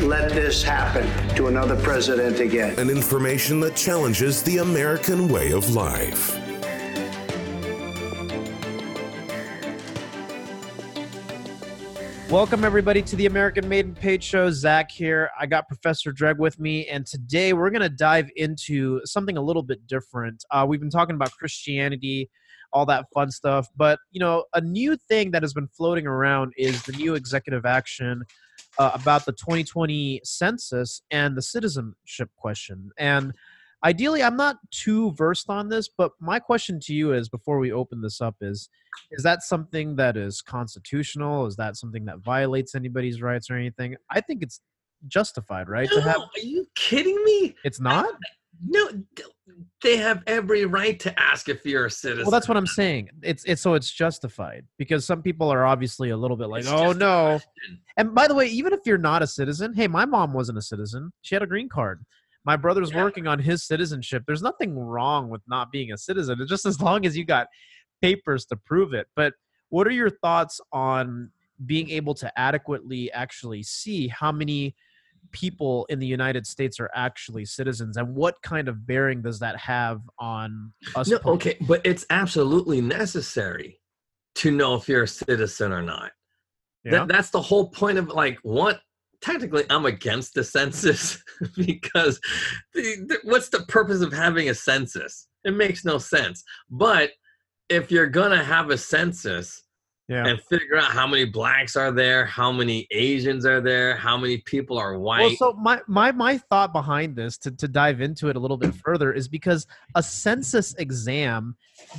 let this happen to another president again. And information that challenges the American way of life. Welcome, everybody, to the American Made and Paid Show. Zach here. I got Professor Dreg with me, and today we're going to dive into something a little bit different. Uh, we've been talking about Christianity, all that fun stuff, but you know, a new thing that has been floating around is the new executive action uh, about the 2020 census and the citizenship question. And ideally, I'm not too versed on this, but my question to you is before we open this up is is that something that is constitutional? Is that something that violates anybody's rights or anything? I think it's justified, right? No, to have are you kidding me? it's not? No, they have every right to ask if you're a citizen. Well, that's what I'm saying. It's it's so it's justified because some people are obviously a little bit like, It's "Oh no." And by the way, even if you're not a citizen, hey, my mom wasn't a citizen. She had a green card. My brother's Yeah. working on his citizenship. There's nothing wrong with not being a citizen. It's just as long as you got papers to prove it. But what are your thoughts on being able to adequately actually see how many people in the United States are actually citizens and what kind of bearing does that have on us? No, okay, but it's absolutely necessary to know if you're a citizen or not. Yeah. That, that's the whole point of like what technically I'm against the census because the, the, what's the purpose of having a census? It makes no sense. But if you're gonna have a census yeah. and figure out how many blacks are there, how many Asians are there, how many people are white. Well, so my, my my thought behind this to, to dive into it a little bit further is because a census exam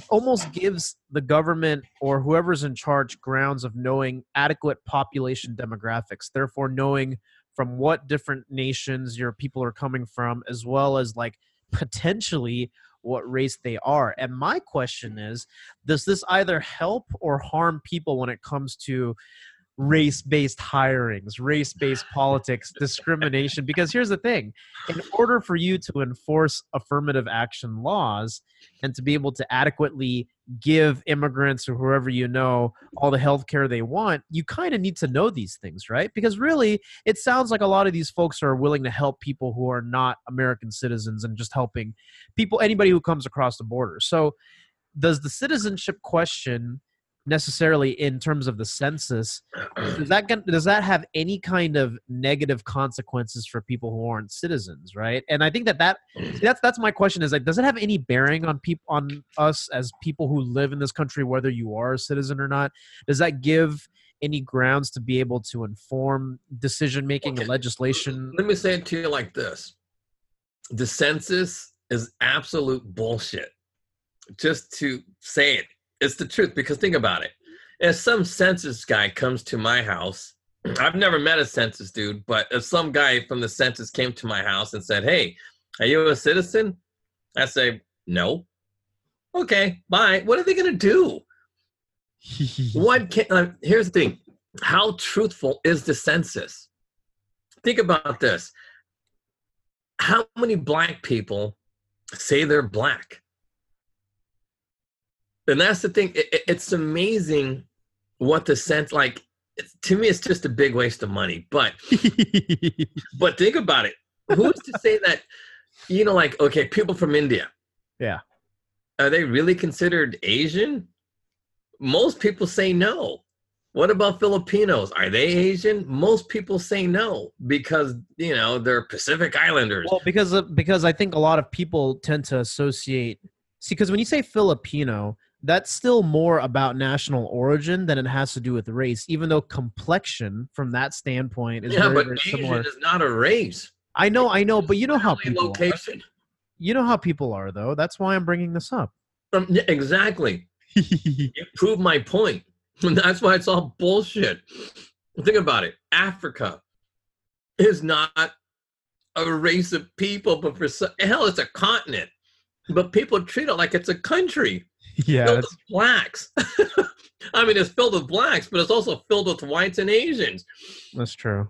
almost gives the government or whoever's in charge grounds of knowing adequate population demographics, therefore knowing from what different nations your people are coming from, as well as like potentially what race they are. And my question is, does this either help or harm people when it comes to race-based hirings, race-based politics, discrimination? Because here's the thing: in order for you to enforce affirmative action laws and to be able to adequately give immigrants or whoever you know all the health care they want, you kind of need to know these things, right? Because really, it sounds like a lot of these folks are willing to help people who are not American citizens and just helping people, anybody who comes across the border. So, does the citizenship question necessarily in terms of the census does that does that have any kind of negative consequences for people who aren't citizens right? And i think that that see, that's that's my question is like does it have any bearing on people on us as people who live in this country whether you are a citizen or not? Does that give any grounds to be able to inform decision making and legislation? Let me say it to you like this. The census is absolute bullshit. Just to say it, it's the truth because think about it. If some census guy comes to my house, I've never met a census dude, but if some guy from the census came to my house and said, Hey, are you a citizen? I say, No. Okay, bye. What are they going to do? What can, uh, here's the thing how truthful is the census? Think about this. How many black people say they're black? And that's the thing. It, it- it's amazing what the sense like. To me, it's just a big waste of money. But but think about it. Who's to say that? You know, like okay, people from India. Yeah. Are they really considered Asian? Most people say no. What about Filipinos? Are they Asian? Most people say no because you know they're Pacific Islanders. Well, because of, because I think a lot of people tend to associate. See, because when you say Filipino, that's still more about national origin than it has to do with race. Even though complexion, from that standpoint, is yeah, very, but very Asian similar. is not a race. I know, I know, but you know how people. Are. location. You know how people are, though. That's why I'm bringing this up. Um, yeah, exactly. You prove my point. That's why it's all bullshit. Think about it. Africa. is not a race of people, but for hell, it's a continent. But people treat it like it's a country Yeah, filled with blacks. I mean, it's filled with blacks, but it's also filled with whites and Asians. that's true.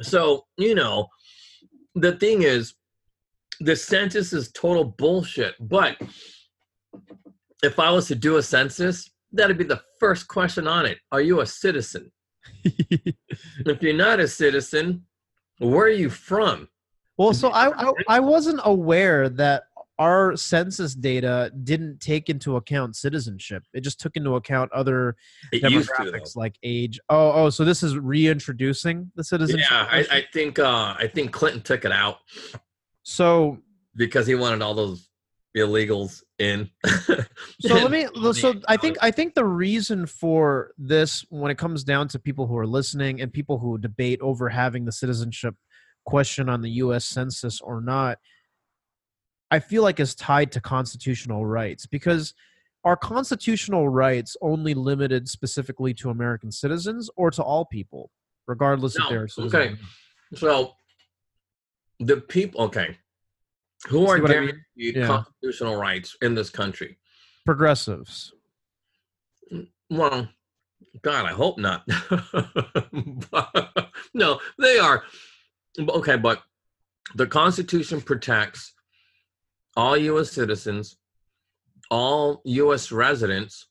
So, you know, the thing is, the census is total bullshit. But if I was to do a census, that'd be the first question on it. Are you a citizen? If you're not a citizen, where are you from? Well, so I, I I wasn't aware that our census data didn't take into account citizenship. It just took into account other It to, demographics like age. Oh, oh, so this is reintroducing the citizenship. Yeah, I. I think uh, I think Clinton took it out so because he wanted all those illegals in. so let me so i think i think the reason for this when it comes down to people who are listening and people who debate over having the citizenship question on the us census or not i feel like is tied to constitutional rights because are constitutional rights only limited specifically to american citizens or to all people regardless No, if they're a citizen or okay. So the people, okay, who are See what I mean? guaranteed Yeah. constitutional rights in this country? progressives mm, Well, God, I hope not. no, they are okay, but the Constitution protects all U.S. citizens, all U.S. residents,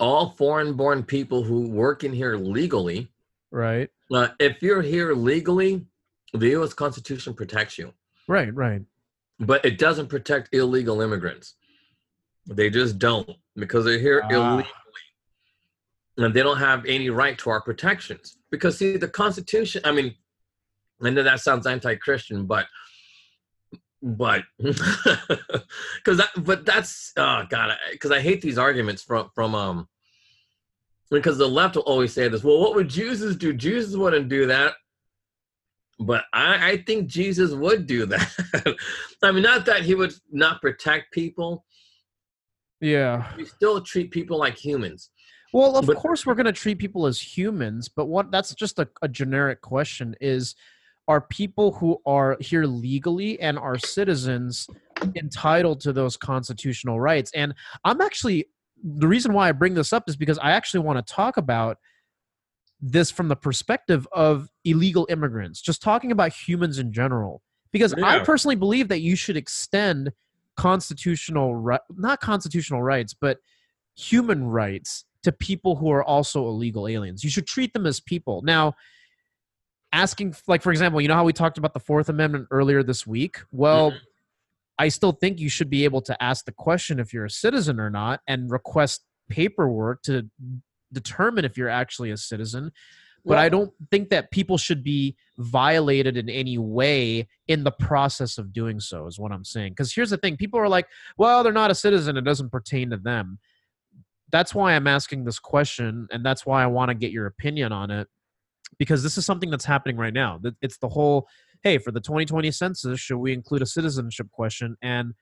all foreign-born people who work in here legally. right Uh, if you're here legally, the U.S. Constitution protects you, right right but it doesn't protect illegal immigrants. They just don't because they're here Ah. illegally, and they don't have any right to our protections. Because see, the Constitution. I mean, I know that sounds anti-Christian, but but because that but that's oh god because I hate these arguments from from um because the left will always say this well what would jesus do? Jesus wouldn't do that. But i i think jesus would do that. I mean not that he would not protect people. Yeah. We still treat people like humans. Well, of But- course, we're going to treat people as humans, but what that's just a, a generic question is are people who are here legally and are citizens entitled to those constitutional rights? And I'm actually the reason why I bring this up is because I actually want to talk about this from the perspective of illegal immigrants, just talking about humans in general. Because I personally believe that you should extend constitutional right, not constitutional rights, but human rights to people who are also illegal aliens. You should treat them as people. Now, asking, like, for example, you know how we talked about the Fourth Amendment earlier this week? Well, Mhm. I still think you should be able to ask the question if you're a citizen or not and request paperwork to determine if you're actually a citizen. But I don't think that people should be violated in any way in the process of doing so, is what I'm saying. Because here's the thing people are like, well, they're not a citizen, it doesn't pertain to them. That's why I'm asking this question, and that's why I want to get your opinion on it. Because this is something that's happening right now. It's the whole hey, for the 2020 census, should we include a citizenship question? And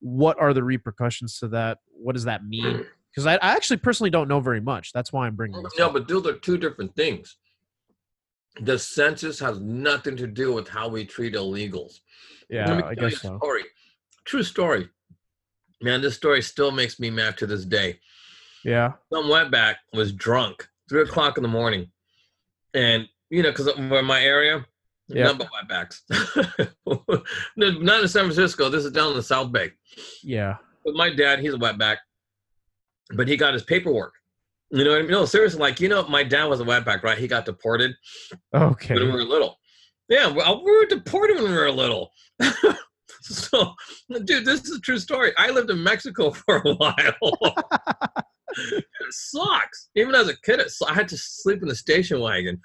what are the repercussions to that? What does that mean? Because I, I actually personally don't know very much. That's why I'm bringing this no up. but those are two different things the census has nothing to do with how we treat illegals Yeah, Let me I tell you guess a so. Story, true story. Man, this story still makes me mad to this day. Yeah. Some wetback was drunk, three o'clock in the morning, and you know, because where my area, Yeah. number wetbacks. No, Not in San Francisco. This is down in the South Bay. Yeah. But my dad, he's a wetback, but he got his paperwork. You know what I mean? No, seriously, like you know, my dad was a wetback, right? He got deported Okay. when we were little. Yeah, well, uh, we were deported when we were little. so, dude, this is a true story. I lived in Mexico for a while. It sucks. Even as a kid, it, I had to sleep in the station wagon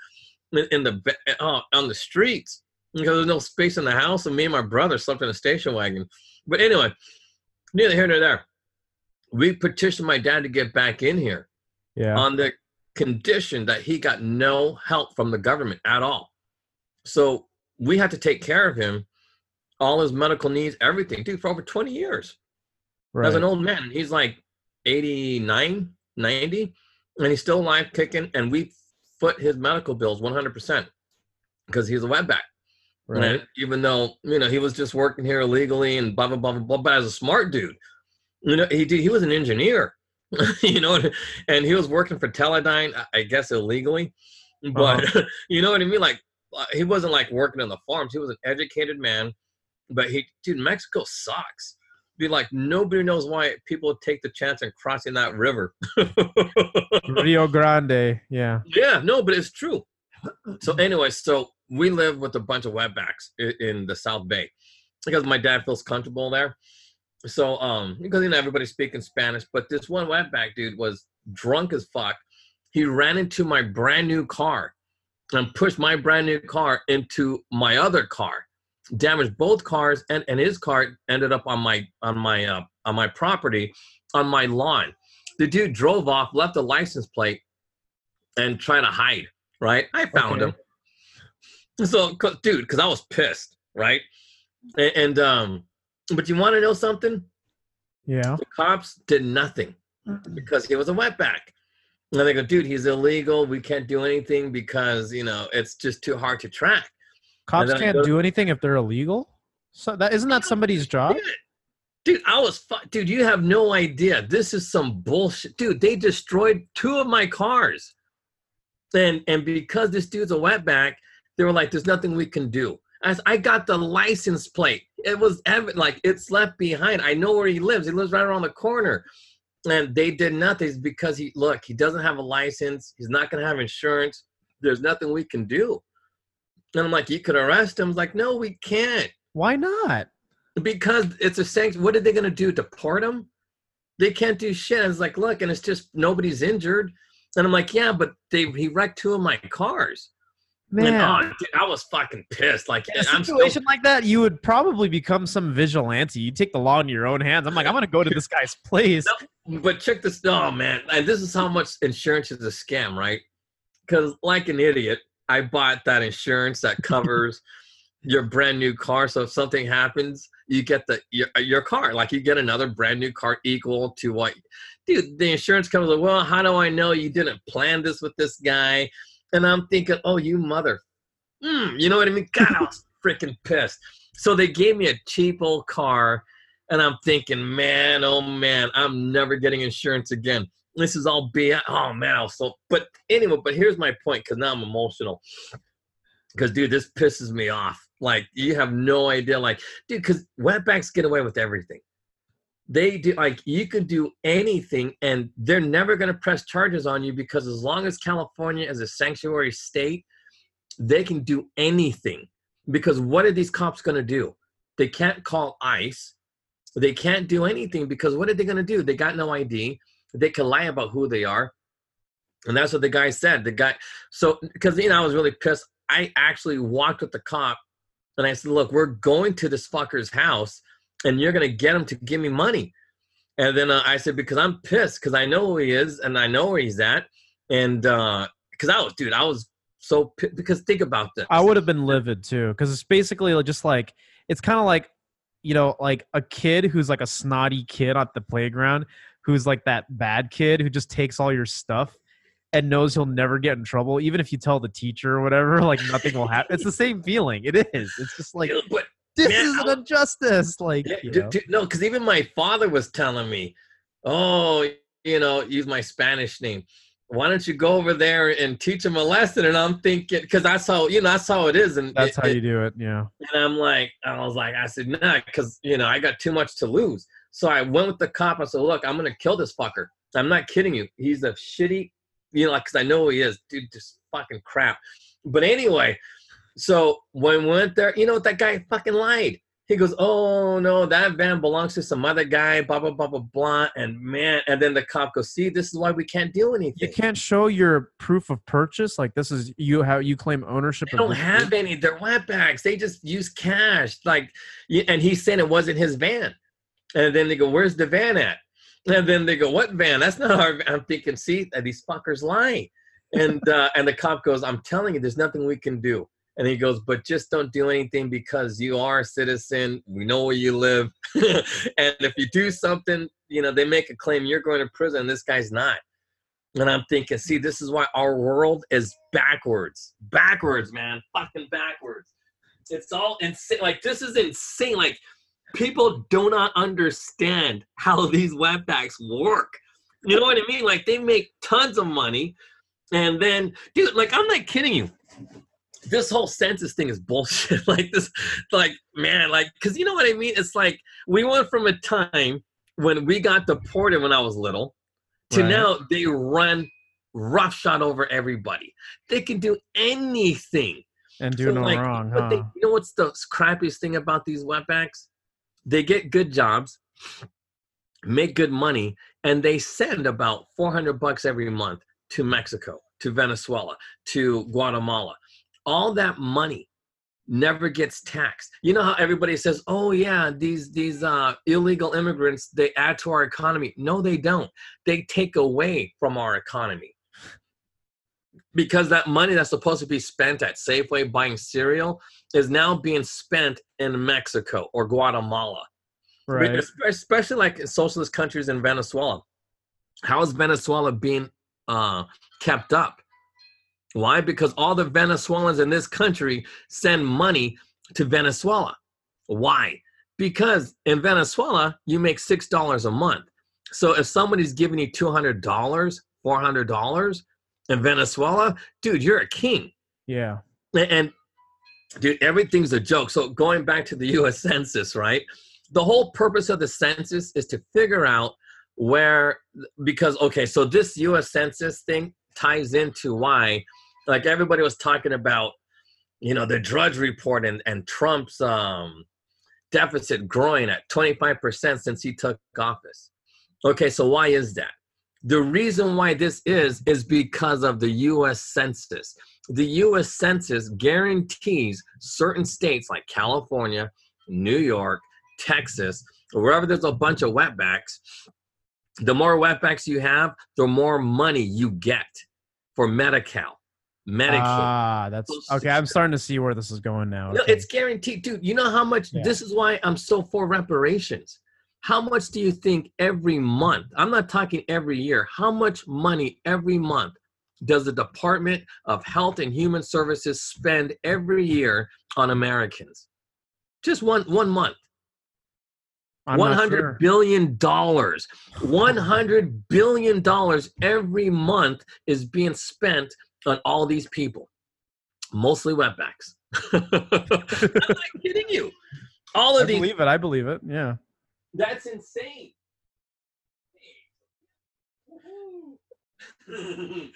in, in the uh, on the streets because there's no space in the house, and me and my brother slept in a station wagon. But anyway, neither here nor there. We petitioned my dad to get back in here Yeah. on the condition that he got no help from the government at all. So we had to take care of him, all his medical needs, everything, dude, for over 20 years. right. As an old man, he's like 89, 90, and he's still alive kicking. And we foot his medical bills 100% because he's a wetback. Right. And even though you know he was just working here illegally and blah blah blah blah blah, but as a smart dude, you know he did, he was an engineer, you know, and he was working for Teledyne, I- guess illegally, but you know what I mean. Like uh, he wasn't like working on the farms. He was an educated man, but he dude Mexico sucks. Be like nobody knows why people take the chance in crossing that river. Rio Grande. Yeah. Yeah, no, but it's true. So anyway, so we live with a bunch of wetbacks in, in the South Bay because my dad feels comfortable there. So um, because you know everybody's speaking Spanish, but this one wetback dude was drunk as fuck. He ran into my brand new car and pushed my brand new car into my other car, damaged both cars, and, and his car ended up on my on my uh, on my property on my lawn. The dude drove off, left a license plate, and tried to hide. Right, I found Okay. him. So, 'cause- dude, because I was pissed, right? And, and um, but you want to know something? Yeah. The cops did nothing because he was a wetback. And they go, dude, he's illegal. We can't do anything because you know it's just too hard to track. Cops can't go- do anything if they're illegal. So that isn't that somebody's job? Dude, I was fu- dude. You have no idea. This is some bullshit, dude. They destroyed two of my cars, and and because this dude's a wetback, they were like, "There's nothing we can do." As I got the license plate, it was evident, like it's left behind. I know where he lives. He lives right around the corner, and they did nothing because he look. He doesn't have a license. He's not gonna have insurance. There's nothing we can do. And I'm like, you could arrest him. I was like, no, we can't Why not? because it's a sanction. What are they going to do? Deport him? They can't do shit. I was like, look, and it's just nobody's injured. And I'm like, yeah, but they he wrecked two of my cars. And, Man, oh, dude, I was fucking pissed. Like, in a I'm still, situation like that, you would probably become some vigilante. You take the law into your own hands. I'm like, I'm gonna go to this guy's place. but check this. Oh man, and this is how much insurance is a scam, right? Because like an idiot, I bought that insurance that covers your brand new car. So if something happens, you get the your, your car. Like you get another brand new car equal to what, dude. The insurance company's like, well, how do I know you didn't plan this with this guy? And I'm thinking, oh, you mother, mm, you know what I mean? God, I was freaking pissed. So they gave me a cheap old car, and I'm thinking, man, oh man, I'm never getting insurance again. This is all BS. Oh man, I was so. But anyway, but here's my point because now I'm emotional. Because dude, this pisses me off. Like you have no idea. Like, dude, because wetbacks get away with everything. They do like you can do anything, and they're never going to press charges on you because as long as California is a sanctuary state, they can do anything. Because what are these cops going to do? They can't call ICE. They can't do anything because what are they going to do? They got no ID. They can lie about who they are. And that's what the guy said. The guy, so because you know, I was really pissed. I actually walked with the cop and I said, Look, we're going to this fucker's house and you're going to get him to give me money. And then uh, I said, Because I'm pissed because I know who he is and I know where he's at. And because I was, dude, I was so because think about this. I would have been livid too, because it's basically just like it's kind of like you know, like a kid who's like a snotty kid at the playground, who's like that bad kid who just takes all your stuff and knows he'll never get in trouble, even if you tell the teacher or whatever, like nothing will happen. It's the same feeling. It is. It's just like but this man, is an injustice. Like Yeah, you know. dude, no, because even my father was telling me, "Oh, you know, use my Spanish name. Why don't you go over there and teach him a lesson?" And I'm thinking, because that's how you know that's how it is, and that's it- how you do it. Yeah. and I'm like, I was like, I said, nah, because you know I got too much to lose. So I went with the cop. I said, look, I'm gonna kill this fucker. I'm not kidding you. He's a shitty, you know, like, cause I know who he is, dude. Just fucking crap. But anyway, so when we went there, you know what? That guy fucking lied. He goes, "Oh no, that van belongs to some other guy." Blah blah blah blah blah. And man, and then the cop goes, "See, this is why we can't do anything. You can't show your proof of purchase. Like this is you how you claim ownership They of don't have any. They're wetbacks. They just use cash. Like, and he's saying it wasn't his van. And then they go, "Where's the van at?" And then they go, "What van? That's not our." Van. I'm thinking, see, that these fuckers lying. And uh, and the cop goes, "I'm telling you, there's nothing we can do." And he goes, "But just don't do anything because you are a citizen. We know where you live, and if you do something, you know, they make a claim you're going to prison. This guy's not." And I'm thinking, see, this is why our world is backwards. Backwards, man. Fucking backwards. It's all insane. Like, this is insane. Like, people do not understand how these wetbacks work. You know what I mean? Like, they make tons of money. And then, dude, like, I'm not kidding you. This whole census thing is bullshit. like, this, like, man, like, because you know what I mean? It's like we went from a time when we got deported when I was little to Right. now they run roughshod over everybody. They can do anything. And do So, no like, wrong, but huh? they, you know what's the crappiest thing about these wetbacks? They get good jobs, make good money, and they send about 400 bucks every month to Mexico, to Venezuela, to Guatemala. All that money never gets taxed. You know how everybody says, "Oh yeah, these these uh, illegal immigrants they add to our economy." No, they don't. They take away from our economy because that money that's supposed to be spent at Safeway buying cereal is now being spent in Mexico or Guatemala. Right. Especially like in socialist countries in Venezuela. How is Venezuela being uh, kept up? Why? Because all the Venezuelans in this country send money to Venezuela. Why? Because in Venezuela, you make $6 a month. So if somebody's giving you $200, $400 in Venezuela, dude, you're a king. Yeah. And, and, dude, everything's a joke. So going back to the US Census, right? The whole purpose of the census is to figure out where, because, okay, so this US Census thing ties into why, like everybody was talking about, you know, the Drudge Report and, and Trump's um, deficit growing at 25% since he took office. Okay, so why is that? The reason why this is, is because of the US Census the US Census guarantees certain states like California, New York, Texas, wherever there's a bunch of wetbacks, the more wetbacks you have, the more money you get for Medi-Cal, Medicaid. Ah, that's okay. I'm starting to see where this is going now. No, it's guaranteed, dude. You know how much? Yeah. This is why I'm so for reparations. How much do you think every month? I'm not talking every year. How much money every month does the Department of Health and Human Services spend every year on Americans? Just one one month. I'm hundred sure. billion dollars. One hundred billion dollars every month is being spent on all these people, mostly wetbacks. I'm not kidding you. All I of these. believe it. I believe it. Yeah. That's insane.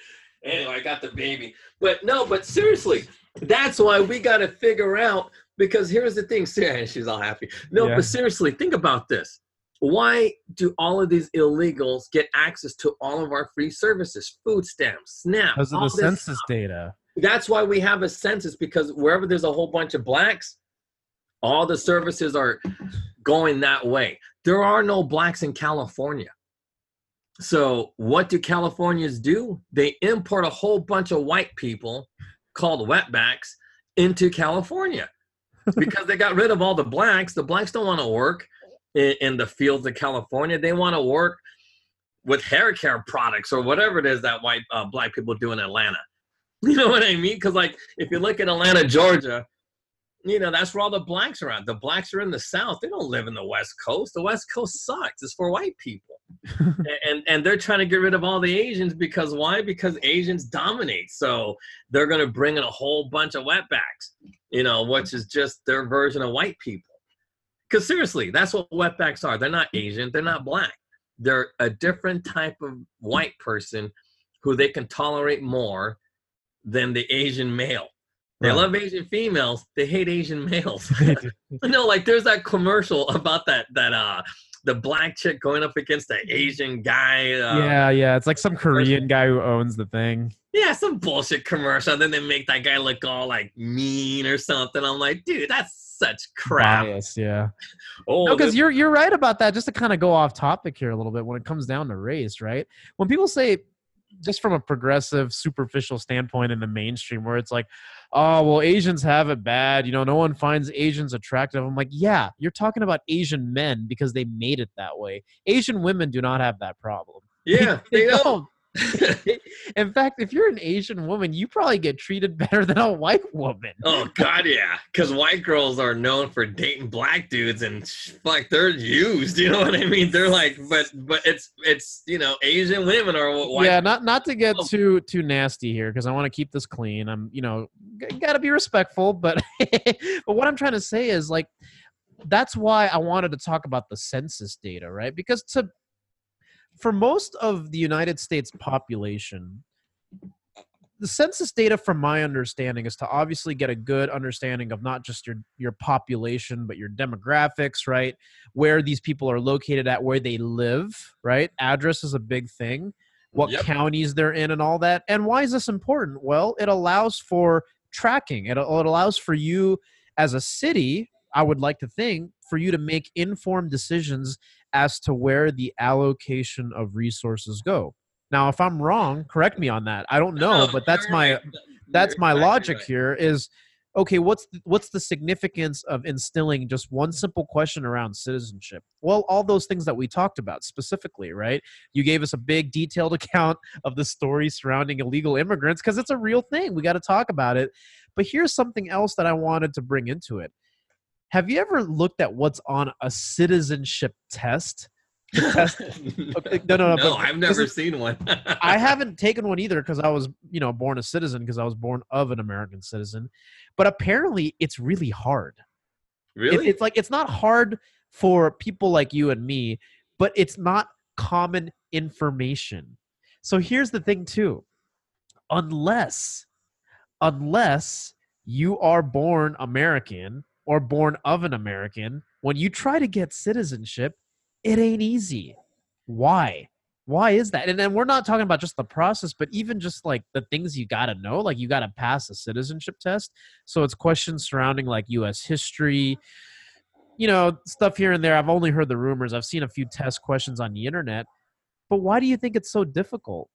anyway, I got the baby. But no, but seriously, that's why we got to figure out because here's the thing, Sarah, she's all happy. No, Yeah. but seriously, think about this. Why do all of these illegals get access to all of our free services, food stamps, SNAP? Because of the census data. that's why we have a census because wherever there's a whole bunch of blacks, all the services are going that way. There are no blacks in California. So, what do Californians do? They import a whole bunch of white people called wetbacks into California because they got rid of all the blacks. The blacks don't want to work in, in the fields of California. They want to work with hair care products or whatever it is that white uh, black people do in Atlanta. You know what I mean? Because like if you look at Atlanta, Georgia, you know that's where all the blacks are at. The blacks are in the South. They don't live in the West Coast. The West Coast sucks. It's for white people, and, and they're trying to get rid of all the Asians because why? Because Asians dominate. So they're going to bring in a whole bunch of wetbacks. You know, which is just their version of white people. Because seriously, that's what wetbacks are. They're not Asian. They're not black. They're a different type of white person who they can tolerate more than the Asian male. They Right. love Asian females. They hate Asian males. no, like there's that commercial about that that uh the black chick going up against the Asian guy. Uh, yeah, yeah. It's like some Korean guy who owns the thing. yeah, some bullshit commercial. And then they make that guy look all like mean or something. I'm like, dude, that's such crap. Bias, yeah. Oh, No, because the- you're you're right about that. Just to kind of go off topic here a little bit when it comes down to race, right? When people say, just from a progressive, superficial standpoint in the mainstream, where it's like, oh well, Asians have it bad. You know, no one finds Asians attractive. I'm like, yeah, you're talking about Asian men because they made it that way. Asian women do not have that problem. yeah, they don't. don't. In fact, if you're an Asian woman, you probably get treated better than a white woman. Oh God, yeah, because white girls are known for dating black dudes, and like they're used. You know what I mean? They're like, but but it's it's you know Asian women are what white. yeah, not not to get Oh. too too nasty here because I want to keep this clean. I'm you know g- gotta be respectful, but but what I'm trying to say is like that's why I wanted to talk about the census data, right? Because to for most of the United States population, the census data from my understanding is to obviously get a good understanding of not just your your population but your demographics right? Where these people are located at where they live right? Address is a big thing. What Yep. counties they're in and all that. And why is this important? Well it allows for tracking. It, it allows for you as a city i would like to think for you to make informed decisions as to where the allocation of resources go. Now if i'm wrong correct me on that. I don't know No, but that's my that's my logic right. here is okay what's the, what's the significance of instilling just one simple question around citizenship? Well all those things that we talked about specifically right? You gave us a big detailed account of the story surrounding illegal immigrants because it's a real thing. We got to talk about it. But here's something else that i wanted to bring into it have you ever looked at what's on a citizenship test test Okay, no, no, no, no, I've never seen one. I haven't taken one either because I was, you know, born a citizen because I was born of an American citizen. But apparently, it's really hard. It- really. it's like it's not hard for people like you and me, but it's not common information. So here's the thing, too. Unless, unless you are born American or born of an American, when you try to get citizenship, it ain't easy. Why? Why is that? And then we're not talking about just the process, but even just like the things you got to know. Like you got to pass a citizenship test. So it's questions surrounding like U.S. history, you know, stuff here and there. I've only heard the rumors. I've seen a few test questions on the internet. But why do you think it's so difficult?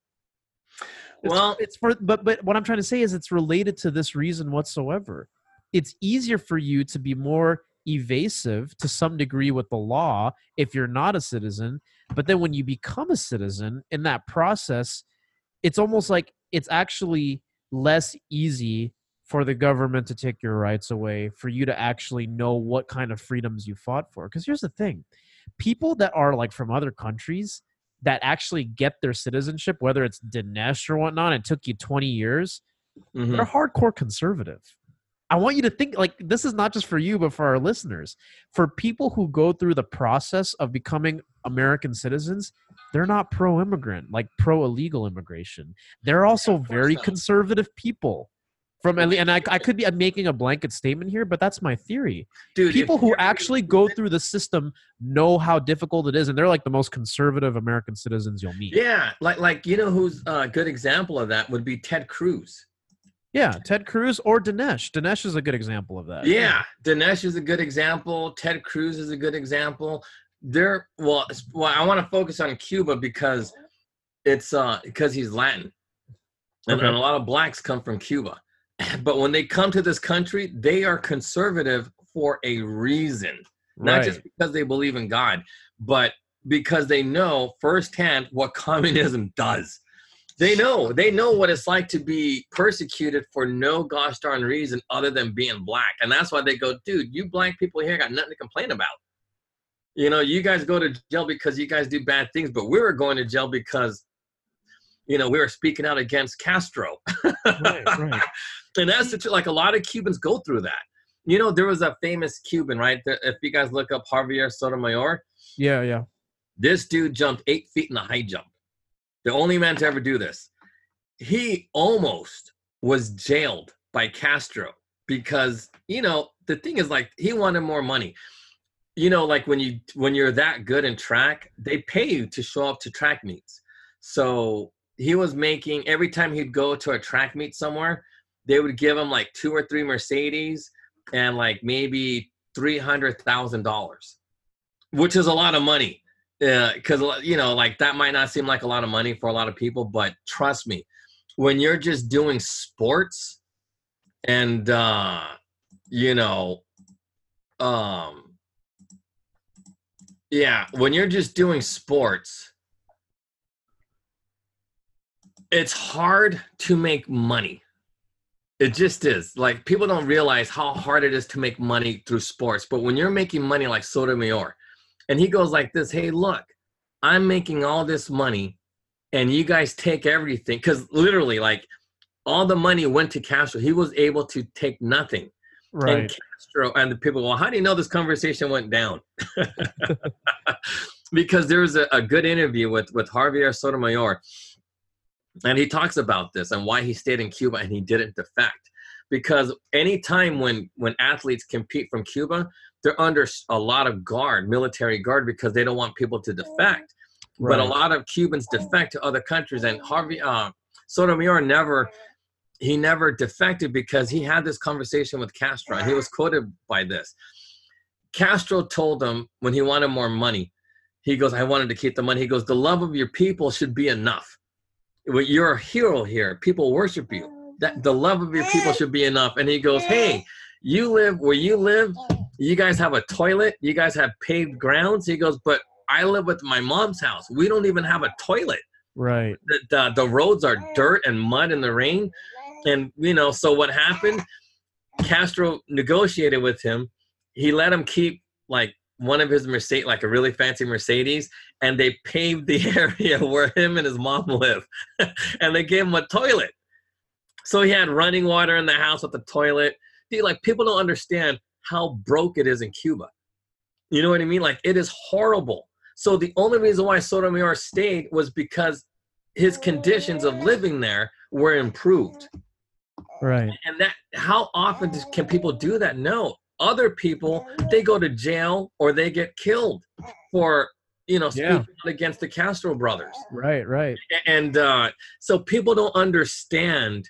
It's, Well- it's for but but what I'm trying to say is it's related to this reason whatsoever. It's easier for you to be more evasive to some degree with the law if you're not a citizen, but then when you become a citizen in that process, it's almost like it's actually less easy for the government to take your rights away, for you to actually know what kind of freedoms you fought for. Because here's the thing people that are like from other countries that actually get their citizenship, whether it's Dinesh or whatnot, and took you 20 years, Mhm. they're hardcore conservative. I want you to think like this is not just for you, but for our listeners. For people who go through the process of becoming American citizens, they're not pro immigrant, like pro illegal immigration. They're also very not. conservative people. From and I, I could be making a blanket statement here, but that's my theory. Dude, People who actually go through the system know how difficult it is, and they're like the most conservative American citizens you'll meet. Yeah, like like you know who's a good example of that would be Ted Cruz. Yeah, Ted Cruz or Dinesh. Dinesh is a good example of that. Yeah, Dinesh is a good example. Ted Cruz is a good example. They're well, well. I want to focus on Cuba because it's uh because he's Latin, and, Okay. and a lot of blacks come from Cuba. But when they come to this country, they are conservative for a reason, not right. just because they believe in God, but because they know firsthand what communism does. They know they know what it's like to be persecuted for no gosh darn reason other than being black, and that's why they go, dude, you black people here got nothing to complain about. You know, you guys go to jail because you guys do bad things, but we were going to jail because, you know, we were speaking out against Castro. right, right. and that's the truth. Like a lot of Cubans go through that. You know, there was a famous Cuban, right? If you guys look up Javier Sotomayor, Yeah, yeah. this dude jumped eight feet in the high jump. The only man to ever do this. He almost was jailed by Castro because, you know, the thing is like he wanted more money. You know, like when you when you're that good in track, they pay you to show up to track meets. So he was making every time he'd go to a track meet somewhere, they would give him like two or three Mercedes and like maybe three hundred thousand dollars, which is a lot of money. Yeah, because you know, like that might not seem like a lot of money for a lot of people, but trust me, when you're just doing sports and uh you know um yeah when you're just doing sports it's hard to make money. It just is. Like people don't realize how hard it is to make money through sports. But when you're making money like Sotomayor, and he goes like this, "Hey, look, I'm making all this money, and you guys take everything." Because literally, like all the money went to Castro. He was able to take nothing. Right. And Castro and the people, well, how do you know this conversation went down? because there was a, a good interview with with Javier Sotomayor, and he talks about this and why he stayed in Cuba and he didn't defect. Because anytime when when athletes compete from Cuba, they're under a lot of guard, military guard, because they don't want people to defect. But a lot of Cubans defect to other countries, and Javier uh, Sotomayor never he never defected because he had this conversation with Castro, and he was quoted by this. Castro told him when he wanted more money, he goes, "I wanted to keep the money." He goes, "The love of your people should be enough. You're a hero here. People worship you. That the love of your people should be enough." And he goes, "Hey, you live where you live. You guys have a toilet. You guys have paved grounds." He goes, "But I live with my mom's house. We don't even have a toilet." Right. the, the, the roads are dirt and mud in the rain and you know so what happened castro negotiated with him he let him keep like one of his mercedes like a really fancy mercedes and they paved the area where him and his mom live and they gave him a toilet so he had running water in the house with the toilet Dude, like people don't understand how broke it is in cuba you know what i mean like it is horrible so the only reason why sotomayor stayed was because his conditions of living there were improved Right. and that how often can people do that no other people they go to jail or they get killed for you know Yeah. against the castro brothers Right. Right. and uh so people don't understand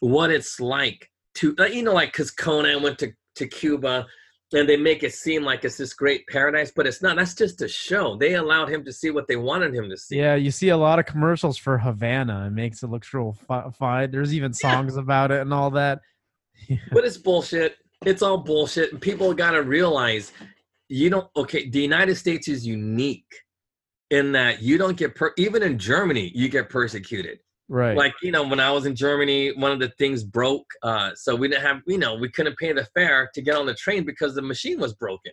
what it's like to you know like because conan went to to cuba and they make it seem like it's this great paradise but it's not that's just a show they allowed him to see what they wanted him to see Yeah, you see a lot of commercials for Havana. It makes it look real fine. There's even songs about it and all that. but it's bullshit. It's all bullshit. And people got to realize you don't, okay, the United States is unique in that you don't get, per, even in Germany, you get persecuted. Right. Like, you know, when I was in Germany, one of the things broke. Uh, so we didn't have, you know, we couldn't pay the fare to get on the train because the machine was broken.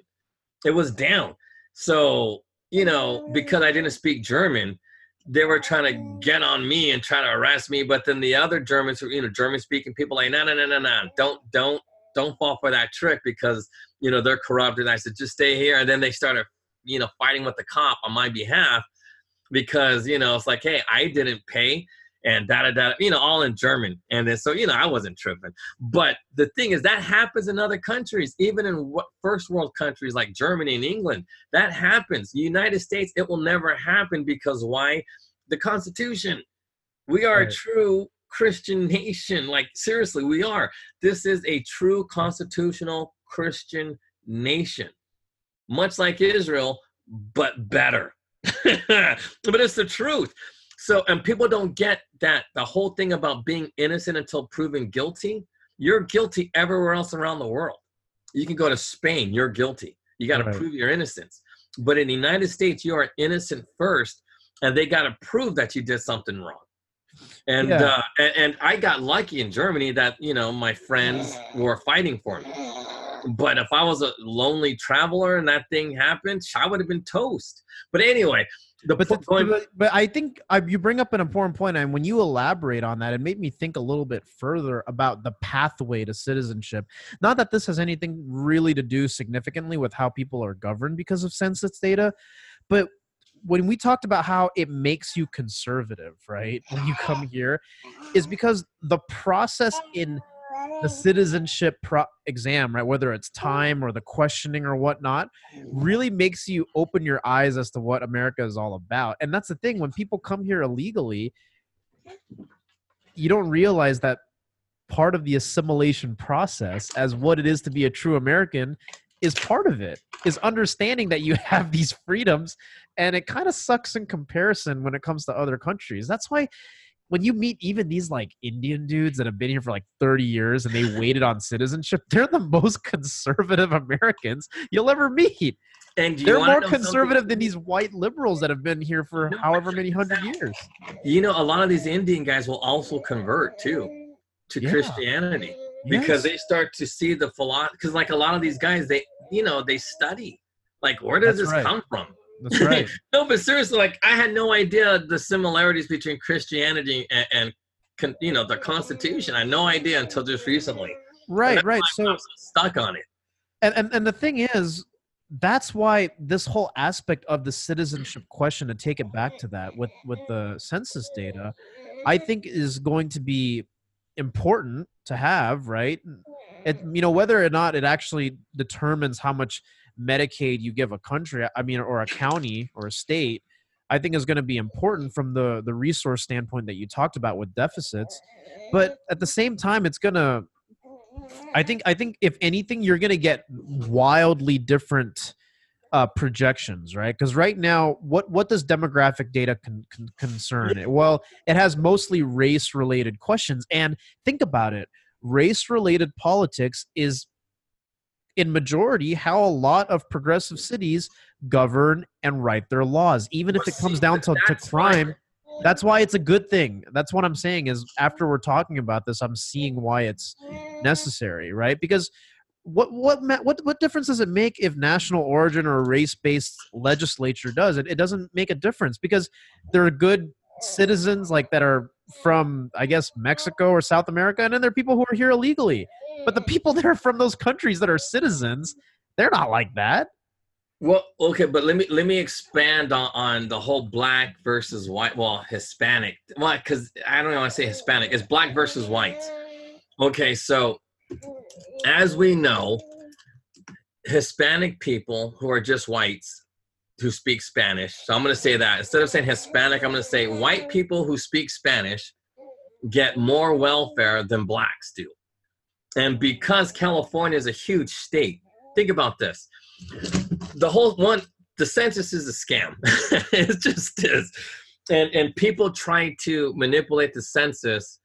It was down. So, you know, because I didn't speak German, they were trying to get on me and try to arrest me. But then the other Germans, you know, German speaking people, like, no, no, no, no, no, don't, don't, don't fall for that trick because you know they're corrupt. And I said, just stay here. And then they started, you know, fighting with the cop on my behalf because you know it's like, hey, I didn't pay. And da da da, you know, all in German, and then so you know, I wasn't tripping. But the thing is, that happens in other countries, even in what first world countries like Germany and England. That happens. The United States, it will never happen because why? The Constitution. We are a true Christian nation. Like seriously, we are. This is a true constitutional Christian nation, much like Israel, but better. but it's the truth. So, and people don't get that the whole thing about being innocent until proven guilty. You're guilty everywhere else around the world. You can go to Spain, you're guilty. You got to Right. prove your innocence. But in the United States, you are innocent first, and they got to prove that you did something wrong. And, Yeah. uh, and and I got lucky in Germany that you know my friends were fighting for me. But if I was a lonely traveler and that thing happened, I would have been toast. But anyway, the, but, the, but, I think uh, you bring up an important point, and when you elaborate on that, it made me think a little bit further about the pathway to citizenship. Not that this has anything really to do significantly with how people are governed because of census data, but when we talked about how it makes you conservative, right, when you come here, is because the process in the citizenship pro- exam, right, whether it's time or the questioning or whatnot, really makes you open your eyes as to what America is all about. And that's the thing when people come here illegally, you don't realize that part of the assimilation process as what it is to be a true American is part of it is understanding that you have these freedoms and it kind of sucks in comparison when it comes to other countries. That's why when you meet even these like Indian dudes that have been here for like 30 years and they waited on citizenship, they're the most conservative Americans you'll ever meet. And do They're more conservative something? than these white liberals that have been here for No, however many hundred years. You know, a lot of these Indian guys will also convert too to Yeah. Christianity because Yes. they start to see the philosophy. Because like a lot of these guys, they you know they study. Like, where does That's this right. come from? That's right. No, but seriously, like I had no idea the similarities between Christianity and, and con, you know the Constitution. I had no idea until just recently. right, right. So stuck on it. and, and and the thing is that's why this whole aspect of the citizenship question to take it back to that with with the census data i think is going to be important to have right it, you know whether or not it actually determines how much medicaid you give a country i mean or a county or a state i think is going to be important from the the resource standpoint that you talked about with deficits but at the same time it's going to I think I think if anything, you're going to get wildly different uh, projections, right? Because right now, what what does demographic data con- con- concern? Well, it has mostly race related questions, and think about it: race related politics is in majority how a lot of progressive cities govern and write their laws, even if it comes down to, to crime. That's why it's a good thing. That's what I'm saying is after we're talking about this, I'm seeing why it's necessary, right? Because what what what what difference does it make if national origin or race based legislature does it? It doesn't make a difference because there are good citizens like that are from I guess Mexico or South America, and then there are people who are here illegally. But the people that are from those countries that are citizens, they're not like that. Well, okay, but let me let me expand on, on the whole black versus white. Well, Hispanic. Well, because I don't want to say Hispanic. It's black versus white. Okay, so as we know, Hispanic people who are just whites who speak Spanish. So I'm going to say that instead of saying Hispanic, I'm going to say white people who speak Spanish get more welfare than blacks do. And because California is a huge state, think about this. The whole one the census is a scam. It just is. And and people try to manipulate the census.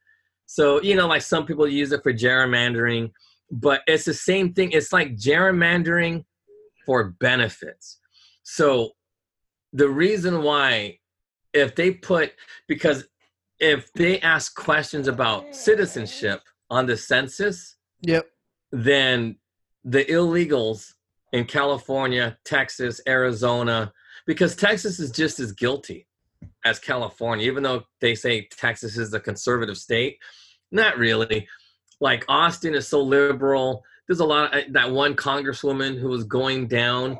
So you know like some people use it for gerrymandering but it's the same thing. It's like gerrymandering for benefits. So the reason why if they put because if they ask questions about citizenship on the census Yep. then the illegals in California, Texas, Arizona, because Texas is just as guilty as California, even though they say Texas is a conservative state. Not really. Like Austin is so liberal. There's a lot of that one congresswoman who was going down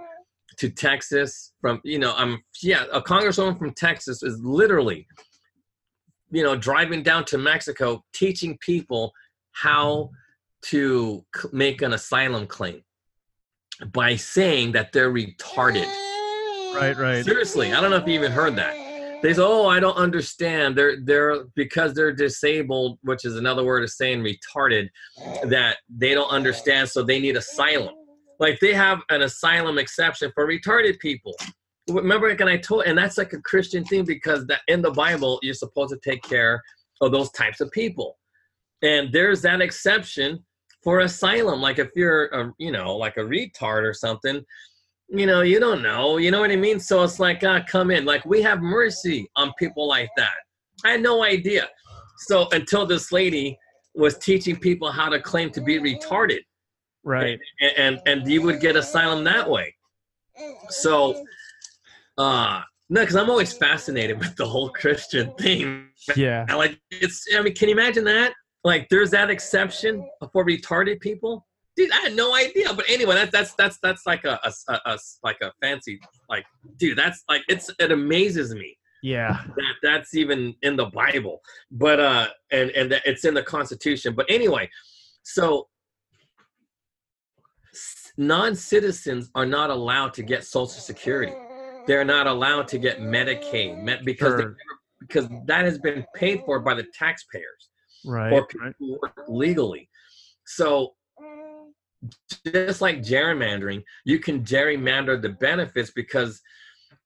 to Texas from, you know, I'm, um, yeah, a congresswoman from Texas is literally, you know, driving down to Mexico, teaching people how to c- make an asylum claim by saying that they're retarded. Right, right. Seriously, I don't know if you even heard that. They say, "Oh, I don't understand. They're they're because they're disabled, which is another word of saying retarded, that they don't understand, so they need asylum. Like they have an asylum exception for retarded people. Remember, like, and I told, and that's like a Christian thing because that in the Bible you're supposed to take care of those types of people, and there's that exception for asylum. Like if you're, a, you know, like a retard or something, you know, you don't know. You know what I mean? So it's like, ah, come in. Like we have mercy on people like that. I had no idea. So until this lady was teaching people how to claim to be retarded, Right. and and, and you would get asylum that way. So, uh, no, because I'm always fascinated with the whole Christian thing. Yeah. I like it's. I mean, can you imagine that? Like, there's that exception for retarded people. Dude, I had no idea. But anyway, that's that's that's that's like a, a, a- like a fancy like, dude. That's like it's it amazes me Yeah. that that's even in the Bible. But uh, and and that it's in the Constitution. But anyway, so non-citizens are not allowed to get Social Security. They're not allowed to get Medicaid because Sure. because that has been paid for by the taxpayers Right. or people right. who work legally. So just like gerrymandering, you can gerrymander the benefits because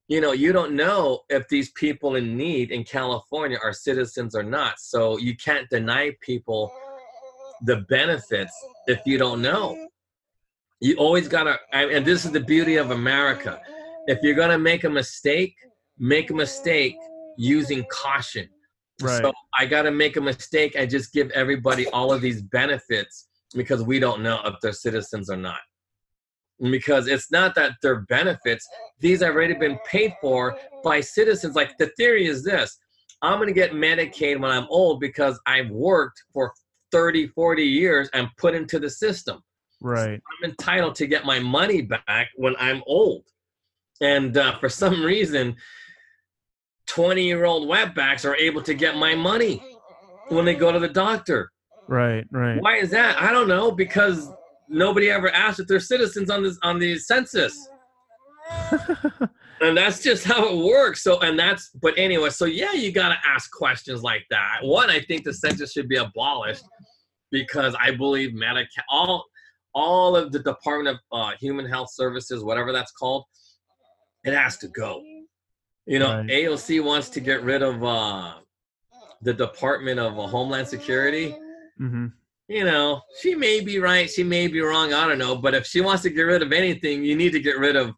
you know, you don't know if these people in need in California are citizens or not. So you can't deny people the benefits if you don't know. You always gotta, and this is the beauty of America. If you're gonna make a mistake, make a mistake using caution. Right. So I gotta make a mistake and just give everybody all of these benefits because we don't know if they're citizens or not. Because it's not that they're benefits, these have already been paid for by citizens. Like the theory is this I'm gonna get Medicaid when I'm old because I've worked for 30, 40 years and put into the system. Right. I'm entitled to get my money back when I'm old. And uh, for some reason, 20 year old wetbacks are able to get my money when they go to the doctor. Right. Right. Why is that? I don't know because nobody ever asked if they're citizens on this on the census. and that's just how it works. So and that's but anyway, so yeah, you got to ask questions like that. One, I think the census should be abolished because I believe Medicaid all all of the Department of uh, Human Health Services, whatever that's called, it has to go. You know, Right. AOC wants to get rid of uh, the Department of uh, Homeland Security. hmm You know, she may be right, she may be wrong. I don't know. But if she wants to get rid of anything, you need to get rid of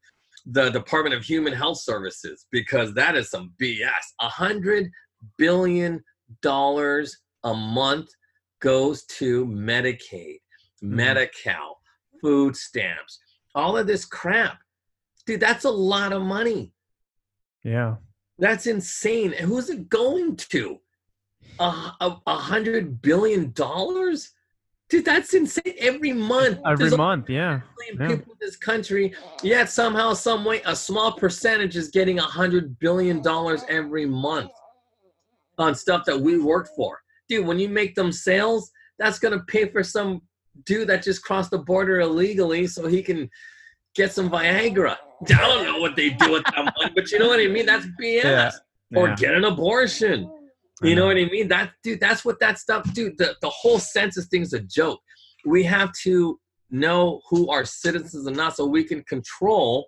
the Department of Human Health Services because that is some BS. A hundred billion dollars a month goes to Medicaid, Medi-Cal, food stamps, all of this crap. Dude, that's a lot of money. Yeah. That's insane. And Who's it going to? A, a, a hundred billion dollars? Dude, that's insane. Every month. Every month. Yeah. Yeah. people in this country, yet somehow, some way, a small percentage is getting a hundred billion dollars every month on stuff that we work for. Dude, when you make them sales, that's gonna pay for some dude that just crossed the border illegally so he can get some Viagra. I don't know what they do with that money, but you know what I mean? That's BS. Yeah. Or Yeah. get an abortion. You know know. what I mean? That dude, that's what that stuff, dude. The the whole census thing's a joke. We have to know who our citizens are not, so we can control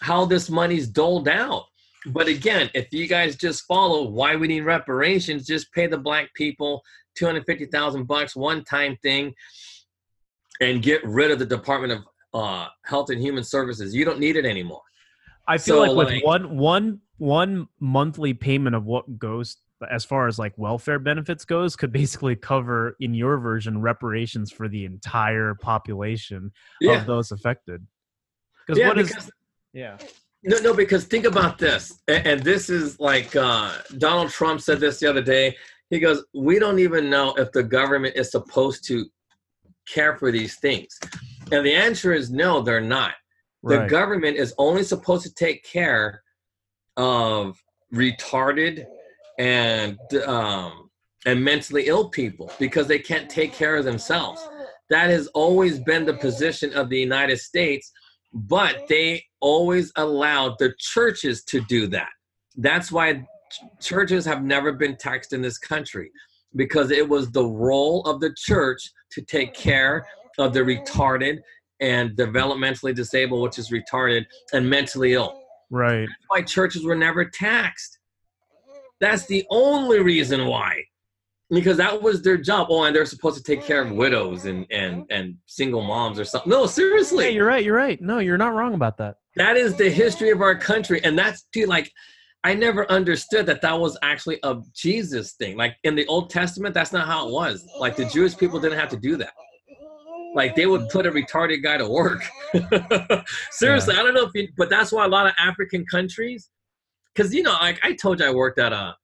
how this money's doled out. But again, if you guys just follow why we need reparations, just pay the black people two hundred fifty thousand bucks one time thing, and get rid of the Department of uh, Health and Human Services. You don't need it anymore. I feel So, like with like- one one one monthly payment of what goes as far as like welfare benefits goes could basically cover in your version reparations for the entire population Yeah, of those affected. Yeah, what is because yeah No, no, because think about this, and, and this is like uh, Donald Trump said this the other day. He goes, "We don't even know if the government is supposed to care for these things," and the answer is no, they're not. The right government is only supposed to take care of retarded and um, and mentally ill people because they can't take care of themselves. That has always been the position of the United States, but they always allowed the churches to do that. That's why ch- churches have never been taxed in this country because it was the role of the church to take care of the retarded and developmentally disabled, which is retarded, and mentally ill. right That's why churches were never taxed. That's the only reason why. Because that was their job. Oh, and they're supposed to take care of widows and and and single moms or something. No, seriously. yeah you're right you're right no you're not wrong about that That is the history of our country. And that's dude, like I never understood that that was actually a Jesus thing. Like in the Old Testament, that's not how it was. Like the Jewish people didn't have to do that. Like they would put a retarded guy to work. Seriously, I don't know if you, but that's why a lot of African countries, because you know, like I told you, I worked at a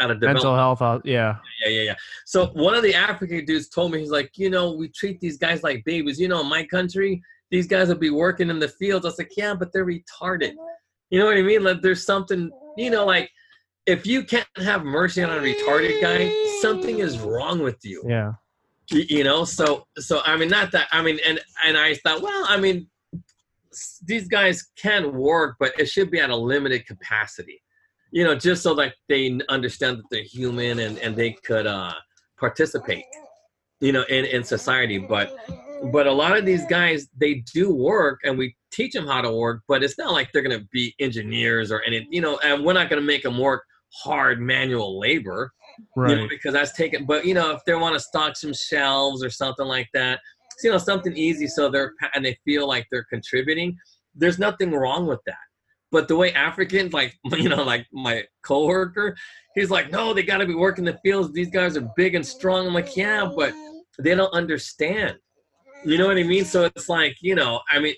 at a mental health uh, yeah Yeah, yeah, yeah. So one of the African dudes told me, he's like, you know, we treat these guys like babies. You know, in my country, these guys will be working in the fields. I was like, yeah, but they're retarded. You know what I mean? Like there's something, you know, like if you can't have mercy on a retarded guy, something is wrong with you. yeah You know, so so I mean, not that I mean, and and I thought, well, I mean, these guys can work, but it should be at a limited capacity. You know, just so that they understand that they're human and and they could uh participate. You know, in in society, but but a lot of these guys they do work and we teach them how to work but it's not like they're to be engineers or any you know and we're not to make them work hard manual labor Right. you know because that's taken but you know if they want to stock some shelves or something like that you know something easy so they're and they feel like they're contributing there's nothing wrong with that. But the way africans like you know like my coworker he's like no they got to be working the fields. These guys are big and strong. I'm like yeah but they don't understand. You know what i mean? So it's like you know i mean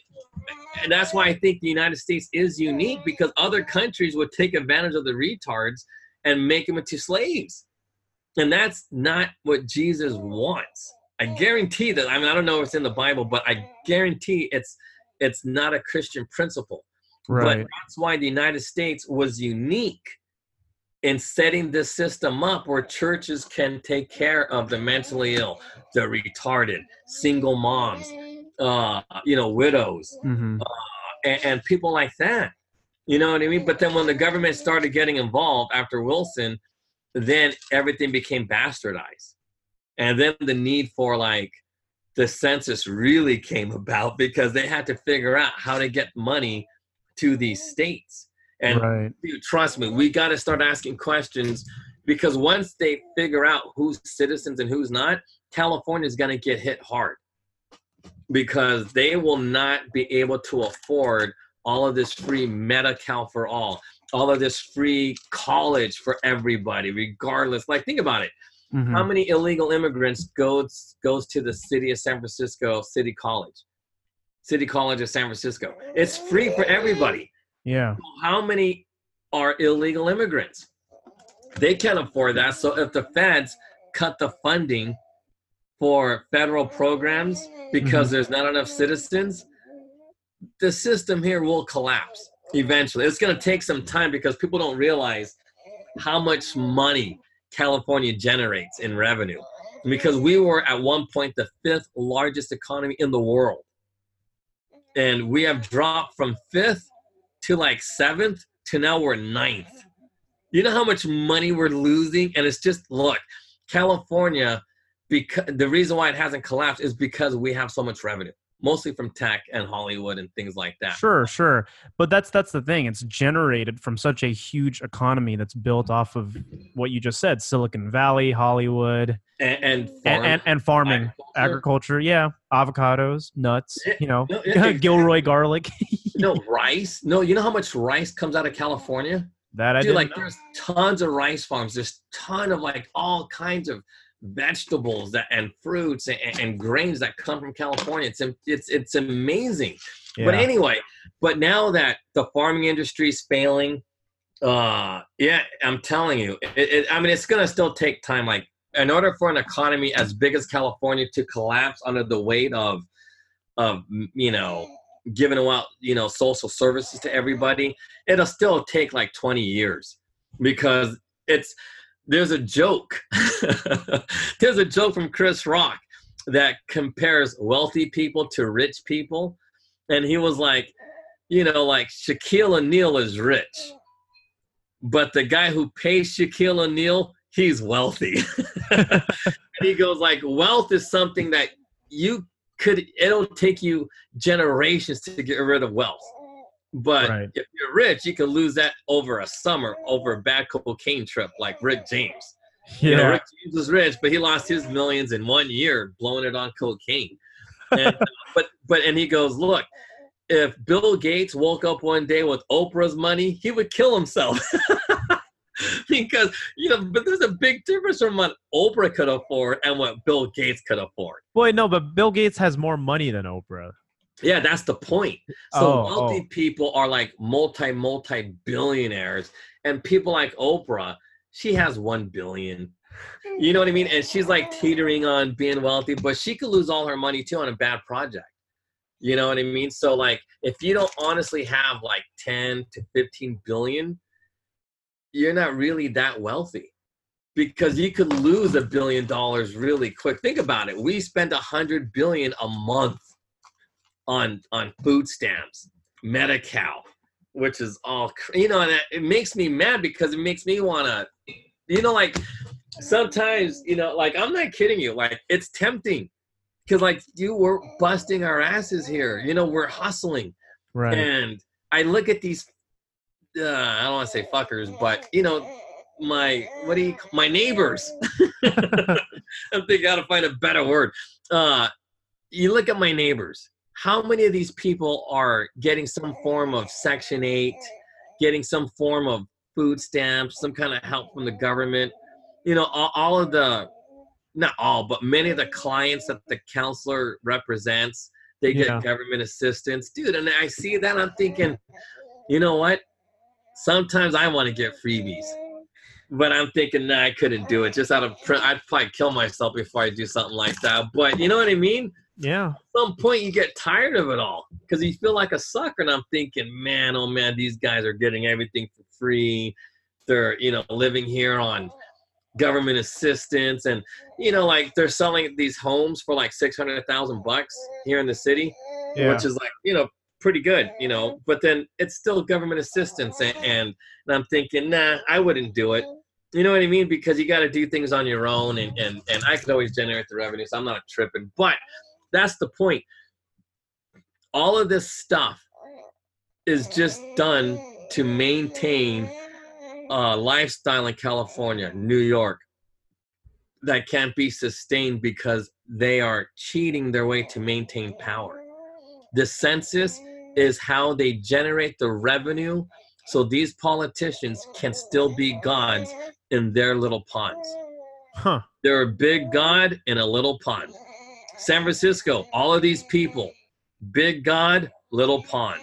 and that's why i think the united states is unique because other countries would take advantage of the retards and make them into slaves and that's not what jesus wants i guarantee that i mean i don't know if it's in the bible but i guarantee it's it's not a christian principle but Right. that's why the united states was unique in setting this system up where churches can take care of the mentally ill the retarded single moms uh you know widows hmm and, and people like that. You know what I mean? But then when the government started getting involved after Wilson, then everything became bastardized. And then the need for like the census really came about because they had to figure out how to get money to these states. And Right. dude, trust me, we got to start asking questions because once they figure out who's citizens and who's not, California is going to get hit hard because they will not be able to afford all of this free Medi-Cal for all, all of this free college for everybody, regardless. Like, think about it. Mhm. How many illegal immigrants goes goes to the city of San Francisco City College? City College of San Francisco. It's free for everybody Yeah. how many are illegal immigrants? They can't afford that. So if the feds cut the funding for federal programs because there's not enough citizens, the system here will collapse eventually. It's going to take some time because people don't realize how much money California generates in revenue. Because we were at one point the fifth largest economy in the world. And we have dropped from fifth to like seventh to now we're ninth. You know how much money we're losing? And it's just look, California, because the reason why it hasn't collapsed is because we have so much revenue, mostly from tech and Hollywood and things like that. Sure, sure. But that's that's the thing. It's generated from such a huge economy that's built mm-hmm. off of what you just said, Silicon Valley, Hollywood, And and, and farm- and, and farming, agriculture. agriculture. Yeah, avocados, nuts. You know, no. Gilroy garlic. no rice. No, you know how much rice comes out of California? that I didn't like know. there's tons of rice farms. There's ton of like all kinds of vegetables that and fruits and, and grains that come from California. It's it's it's amazing. But anyway, but now that the farming industry is failing, uh, yeah, I'm telling you, it, it, I mean, it's gonna still take time. Like, in order for an economy as big as California to collapse under the weight of, of you know, giving out you know social services to everybody, it'll still take like 20 years because it's there's a joke. there's a joke from Chris Rock that compares wealthy people to rich people and he was like, you know, like Shaquille O'Neal is rich, but the guy who pays Shaquille O'Neal, he's wealthy. and he goes like, wealth is something that you could. It'll take you generations to get rid of wealth. But Right. if you're rich, you can lose that over a summer, over a bad cocaine trip, like Rick James. You know, yeah. Rick James was rich, but he lost his millions in one year blowing it on cocaine. And, uh, but but and he goes, look, if Bill Gates woke up one day with Oprah's money, he would kill himself. because you know, but there's a big difference from what Oprah could afford and what Bill Gates could afford. Boy, no, but Bill Gates has more money than Oprah. Yeah, that's the point. So Oh, oh. wealthy oh. people are like multi multi billionaires, and people like Oprah, she has one billion. You know what I mean? And she's like teetering on being wealthy, but she could lose all her money too on a bad project. You know what I mean? So like, if you don't honestly have like ten to fifteen billion, you're not really that wealthy because you could lose a billion dollars really quick. Think about it. We spend a hundred billion a month on on food stamps, Medi-Cal, which is all you know, and it- it makes me mad because it makes me want to, you know, like sometimes you know, like I'm not kidding you, like it's tempting because like you were busting our asses here. You know, we're hustling, Right. and I look at these. Uh, I don't want to say fuckers, but you know, my what do you call my neighbors? I'm thinking how to find a better word. Uh, you look at my neighbors. How many of these people are getting some form of Section Eight, getting some form of food stamps, some kind of help from the government? You know, all, all of the, not all, but many of the clients that the counselor represents, they get Yeah. government assistance, dude. And I see that, I'm thinking, you know what? Sometimes I want to get freebies but I'm thinking, nah, I couldn't do it. Just out of, pr- I'd probably kill myself before I do something like that. But you know what I mean? Yeah. At some point, you get tired of it all because you feel like a sucker. And I'm thinking, man, oh man, these guys are getting everything for free. They're, you know, living here on government assistance, and you know, like they're selling these homes for like six hundred thousand bucks here in the city Yeah. which is like you know pretty good you know but then it's still government assistance and, and and i'm thinking nah i wouldn't do it you know what i mean because you got to do things on your own and and, and i could always generate the revenue so i'm not tripping but that's the point all of this stuff is just done to maintain a lifestyle in california new york that can't be sustained because they are cheating their way to maintain power the census is how they generate the revenue so these politicians can still be gods in their little ponds. Huh. They're a big god in a little pond. San Francisco, all of these people, big god, little pond.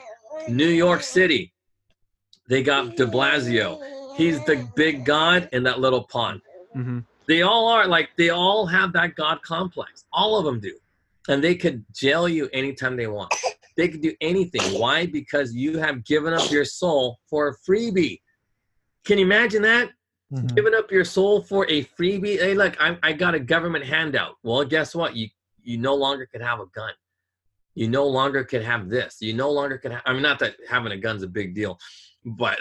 New York City, they got de Blasio. He's the big god in that little pond. hmm They all are like, they all have that god complex. All of them do. And they could jail you anytime they want. They could do anything. Why? Because you have given up your soul for a freebie. Can you imagine that? Mhm. Giving up your soul for a freebie. Hey, look, I, I got a government handout. Well, guess what? You you no longer can have a gun. You no longer can have this. You no longer can. I mean, not that having a gun's a big deal, but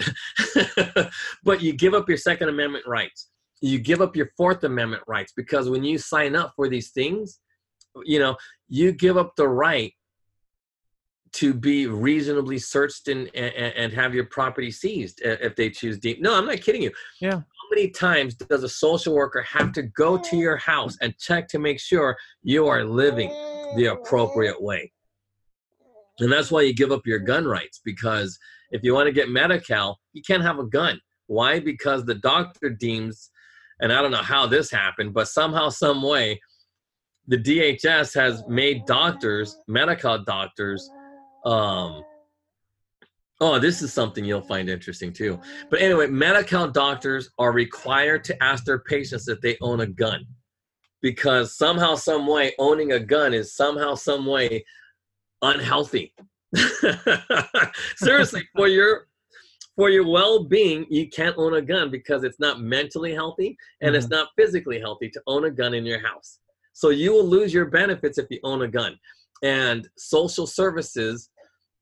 but you give up your Second Amendment rights. You give up your Fourth Amendment rights because when you sign up for these things, you know, you give up the right to be reasonably searched and and, and have your property seized if they choose deep. No, I'm not kidding you. Yeah. Many times does a social worker have to go to your house and check to make sure you are living the appropriate way? And that's why you give up your gun rights because if you want to get Medi-Cal, you can't have a gun. Why? Because the doctor deems, and I don't know how this happened, but somehow, some way, the DHS has made doctors, medical doctors, um, oh, this is something you'll find interesting too. But anyway, medical doctors are required to ask their patients if they own a gun because somehow, some way, owning a gun is somehow, some way unhealthy. Seriously, for your for your well-being, you can't own a gun because it's not mentally healthy and it's mm-hmm. not physically healthy to own a gun in your house. So you will lose your benefits if you own a gun. And social services,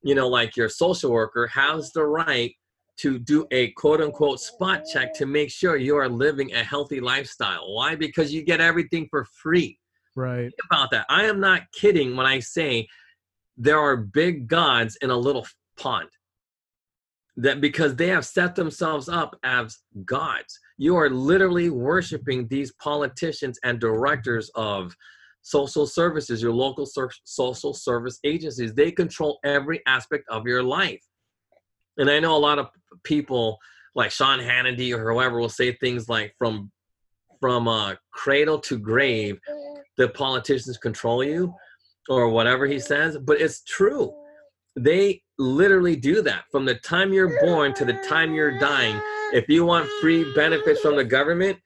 you know, like your social worker has the right to do a quote unquote spot check to make sure you are living a healthy lifestyle. Why? Because you get everything for free Right. think about that. I am not kidding when I say there are big gods in a little pond. That because they have set themselves up as gods. You are literally worshiping these politicians and directors of social services, your local social service agencies. They control every aspect of your life. And I know a lot of people like Sean Hannity or whoever will say things like from from uh, cradle to grave, the politicians control you or whatever he says, but it's true. They literally do that from the time you're born to the time you're dying. If you want free benefits from the government,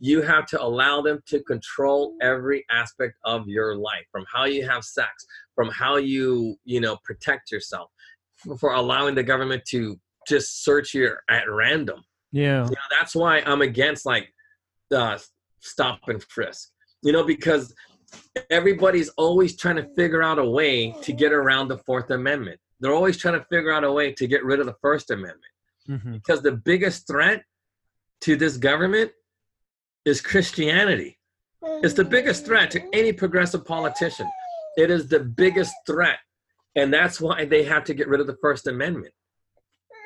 you have to allow them to control every aspect of your life from how you have sex, from how you, you know, protect yourself, for, allowing the government to just search you at random Yeah. you know, that's why I'm against like uh, stop and frisk. You know, because everybody's always trying to figure out a way to get around the Fourth Amendment. They're always trying to figure out a way to get rid of the First Amendment. hmm Because the biggest threat to this government is Christianity. It's the biggest threat to any progressive politician. It is the biggest threat. And that's why they have to get rid of the First Amendment.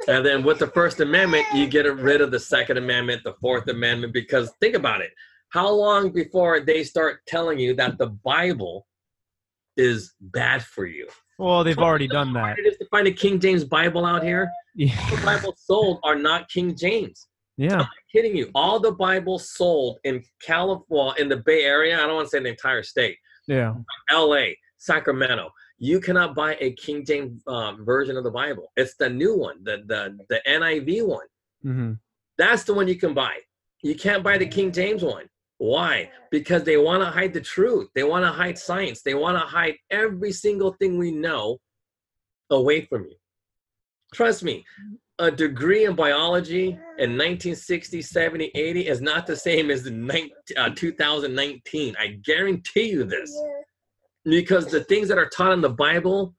And then with the First Amendment, you get rid of the Second Amendment, the Fourth Amendment, because think about it. How long before they start telling you that the Bible is bad for you? Well, they've already done that. It is to find a King James Bible out here. Yeah. The Bible sold are not King James. Yeah. I'm kidding you. All the Bibles sold in California, in the Bay Area, I don't want to say the entire state, Yeah. LA, Sacramento. You cannot buy a King James um, version of the Bible. It's the new one, the the the NIV one. hmm That's the one you can buy. You can't buy the King James one. Why? Because they want to hide the truth. They want to hide science. They want to hide every single thing we know away from you. Trust me, a degree in biology in 1960, 70, 80 is not the same as the 19, uh, 2019. I guarantee you this. Because the things that are taught in the Bible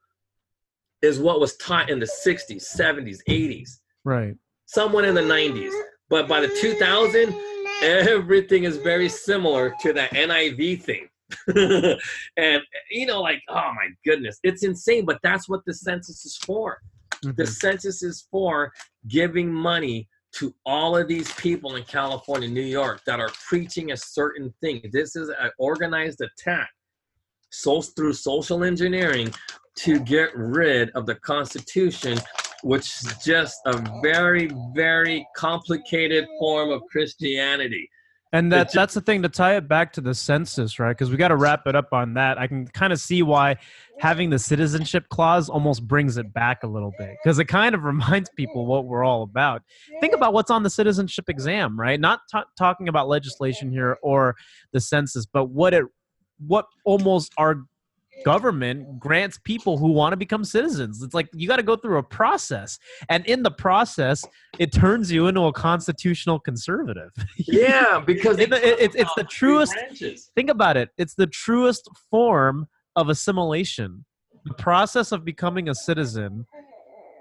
is what was taught in the 60s, 70s, 80s Right. someone in the 90s. But by the 2000, everything is very similar to that NIV thing. and, you know, like, oh my goodness, it's insane. But that's what the census is for. The Mhm. census is for giving money to all of these people in California, New York that are preaching a certain thing. This is an organized attack so through social engineering to get rid of the Constitution, which is just a very, very complicated form of Christianity. And that, ju- that's the thing to tie it back to the census, right? Because we got to wrap it up on that. I can kind of see why having the citizenship clause almost brings it back a little bit because it kind of reminds people what we're all about. Think about what's on the citizenship exam, right? Not ta talking about legislation here or the census, but what it, what almost our government grants people who want to become citizens. It's like you got to go through a process, and in the process, it turns you into a constitutional conservative. Yeah, because It- it- it's- it's the truest- think about it it's the truest form of assimilation the process of becoming a citizen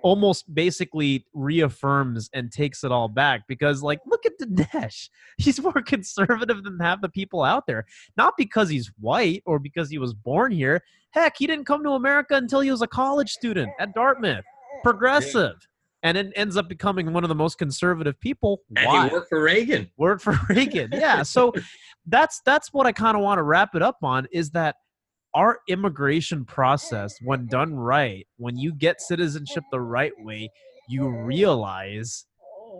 almost basically reaffirms and takes it all back because like look at Dinesh. He's more conservative than half the people out there. Not because he's white or because he was born here. Heck he didn't come to America until he was a college student at Dartmouth. Progressive. And it ends up becoming one of the most conservative people. And why? he worked for Reagan. work for Reagan. Yeah. So that's that's what I kind of want to wrap it up on is that our immigration process, when done right, when you get citizenship the right way, you realize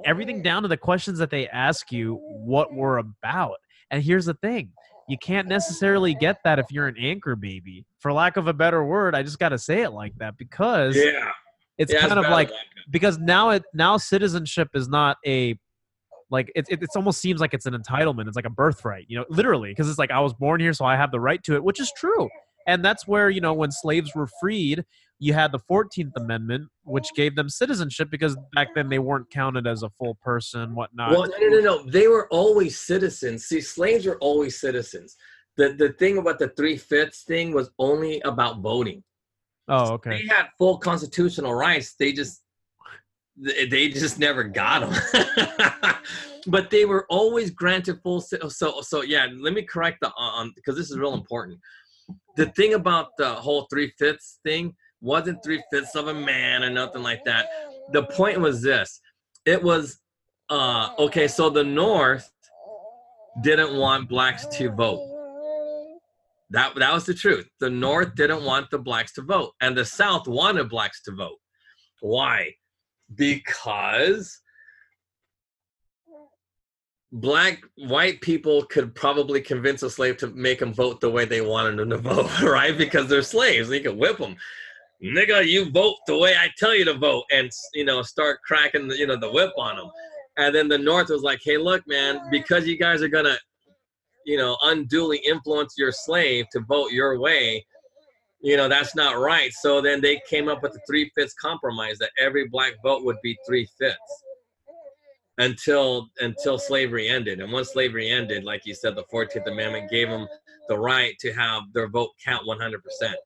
everything down to the questions that they ask you what we're about. And here's the thing. You can't necessarily get that if you're an anchor baby. For lack of a better word, I just got to say it like that because Yeah. it's Yeah, kind of like because now it now citizenship is not a like it, it, it's almost seems like it's an entitlement it's like a birthright you know literally because it's like i was born here so i have the right to it which is true and that's where you know when slaves were freed you had the 14th amendment which gave them citizenship because back then they weren't counted as a full person whatnot Well, no, no, no, no. They were always citizens. See, slaves were always citizens. The the thing about the three fifths thing was only about voting. oh okay They had full constitutional rights. They just they just never got them. but they were always granted full. ci- So so yeah. Let me correct the on because this is real important. The thing about the whole three fifths thing wasn't three fifths of a man or nothing like that. The point was this. It was uh okay. So the North didn't want blacks to vote. That that was the truth. The North didn't want the blacks to vote, and the South wanted blacks to vote. Why? Because black white people could probably convince a slave to make them vote the way they wanted them to vote, right? Because they're slaves, they could whip them. Nigga, you vote the way I tell you to vote, and you know start cracking the you know the whip on them. And then the North was like, hey, look, man, because you guys are gonna you know, unduly influence your slave to vote your way, you know, that's not right. So then they came up with the three fifths compromise that every black vote would be three fifths until until slavery ended. And once slavery ended, like you said, the Fourteenth Amendment gave them the right to have their vote count 100 percent.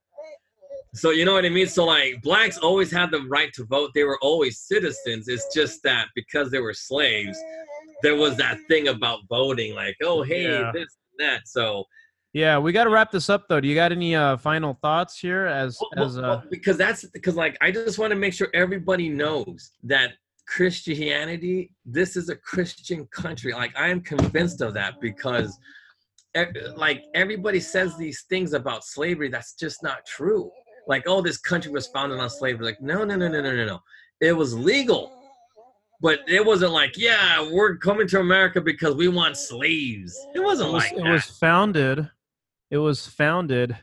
So you know what I mean? So like blacks always had the right to vote. They were always citizens. It's just that because they were slaves, there was that thing about voting, like, oh hey, Yeah. this that. So Yeah, we got to wrap this up though. Do you got any uh, final thoughts here? As Well, as uh, well, because that's because like I just want to make sure everybody knows that Christianity, this is a Christian country. Like I am convinced of that because like everybody says these things about slavery that's just not true. Like, oh, this country was founded on slavery. Like, no, no, no, no, no, no, no. It was legal. But it wasn't like, yeah, we're coming to America because we want slaves. It wasn't it was, like it that. was founded it was founded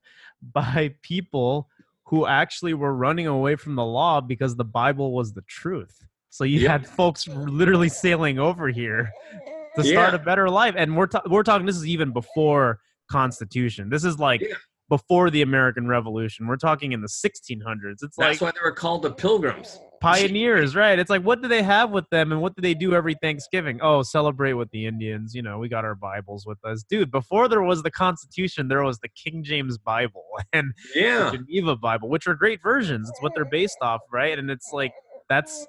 by people who actually were running away from the law because the bible was the truth so you Yeah. had folks literally sailing over here to start Yeah. a better life and we're, ta- we're talking this is even before constitution this is like Yeah. before the american revolution we're talking in the 1600s it's like That's why they were called the pilgrims. Pioneers right? It's like what do they have with them and what do they do every thanksgiving? Oh celebrate with the indians. You know we got our bibles with us. Dude before there was the constitution there was the king james bible and Yeah. the geneva bible which are great versions. It's what they're based off right? And it's like that's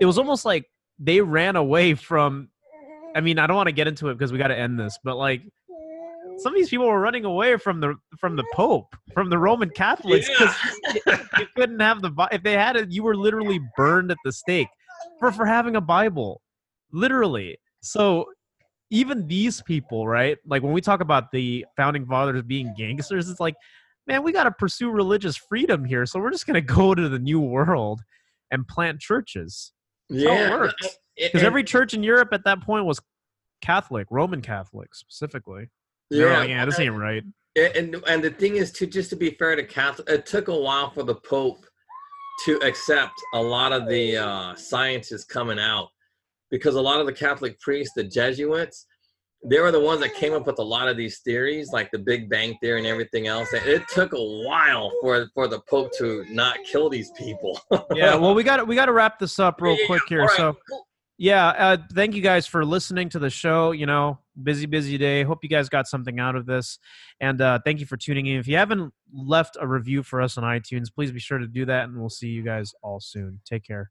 it was almost like they ran away from i mean i don't want to get into it because we got to end this but like some of these people were running away from the from the pope from the roman catholics 'cause you couldn't have the Bi- if they had it you were literally burned at the stake for for having a bible literally. So even these people right like when we talk about the founding fathers being gangsters it's like man we got to pursue religious freedom here so we're just going to go to the new world and plant churches. That's how it works. because every church in europe at that point was catholic roman catholic specifically They're like, yeah this ain't right And, and and the thing is, to just to be fair to Catholic, it took a while for the Pope to accept a lot of the uh, scientists coming out, because a lot of the Catholic priests, the Jesuits, they were the ones that came up with a lot of these theories, like the Big Bang theory and everything else. And it took a while for for the Pope to not kill these people. yeah well we got we got to wrap this up real Yeah, yeah, quick here All right, so cool. Yeah uh, thank you guys for listening to the show you know busy busy day. Hope you guys got something out of this. And uh, thank you for tuning in. If you haven't left a review for us on itunes please be sure to do that and we'll see you guys all soon. Take care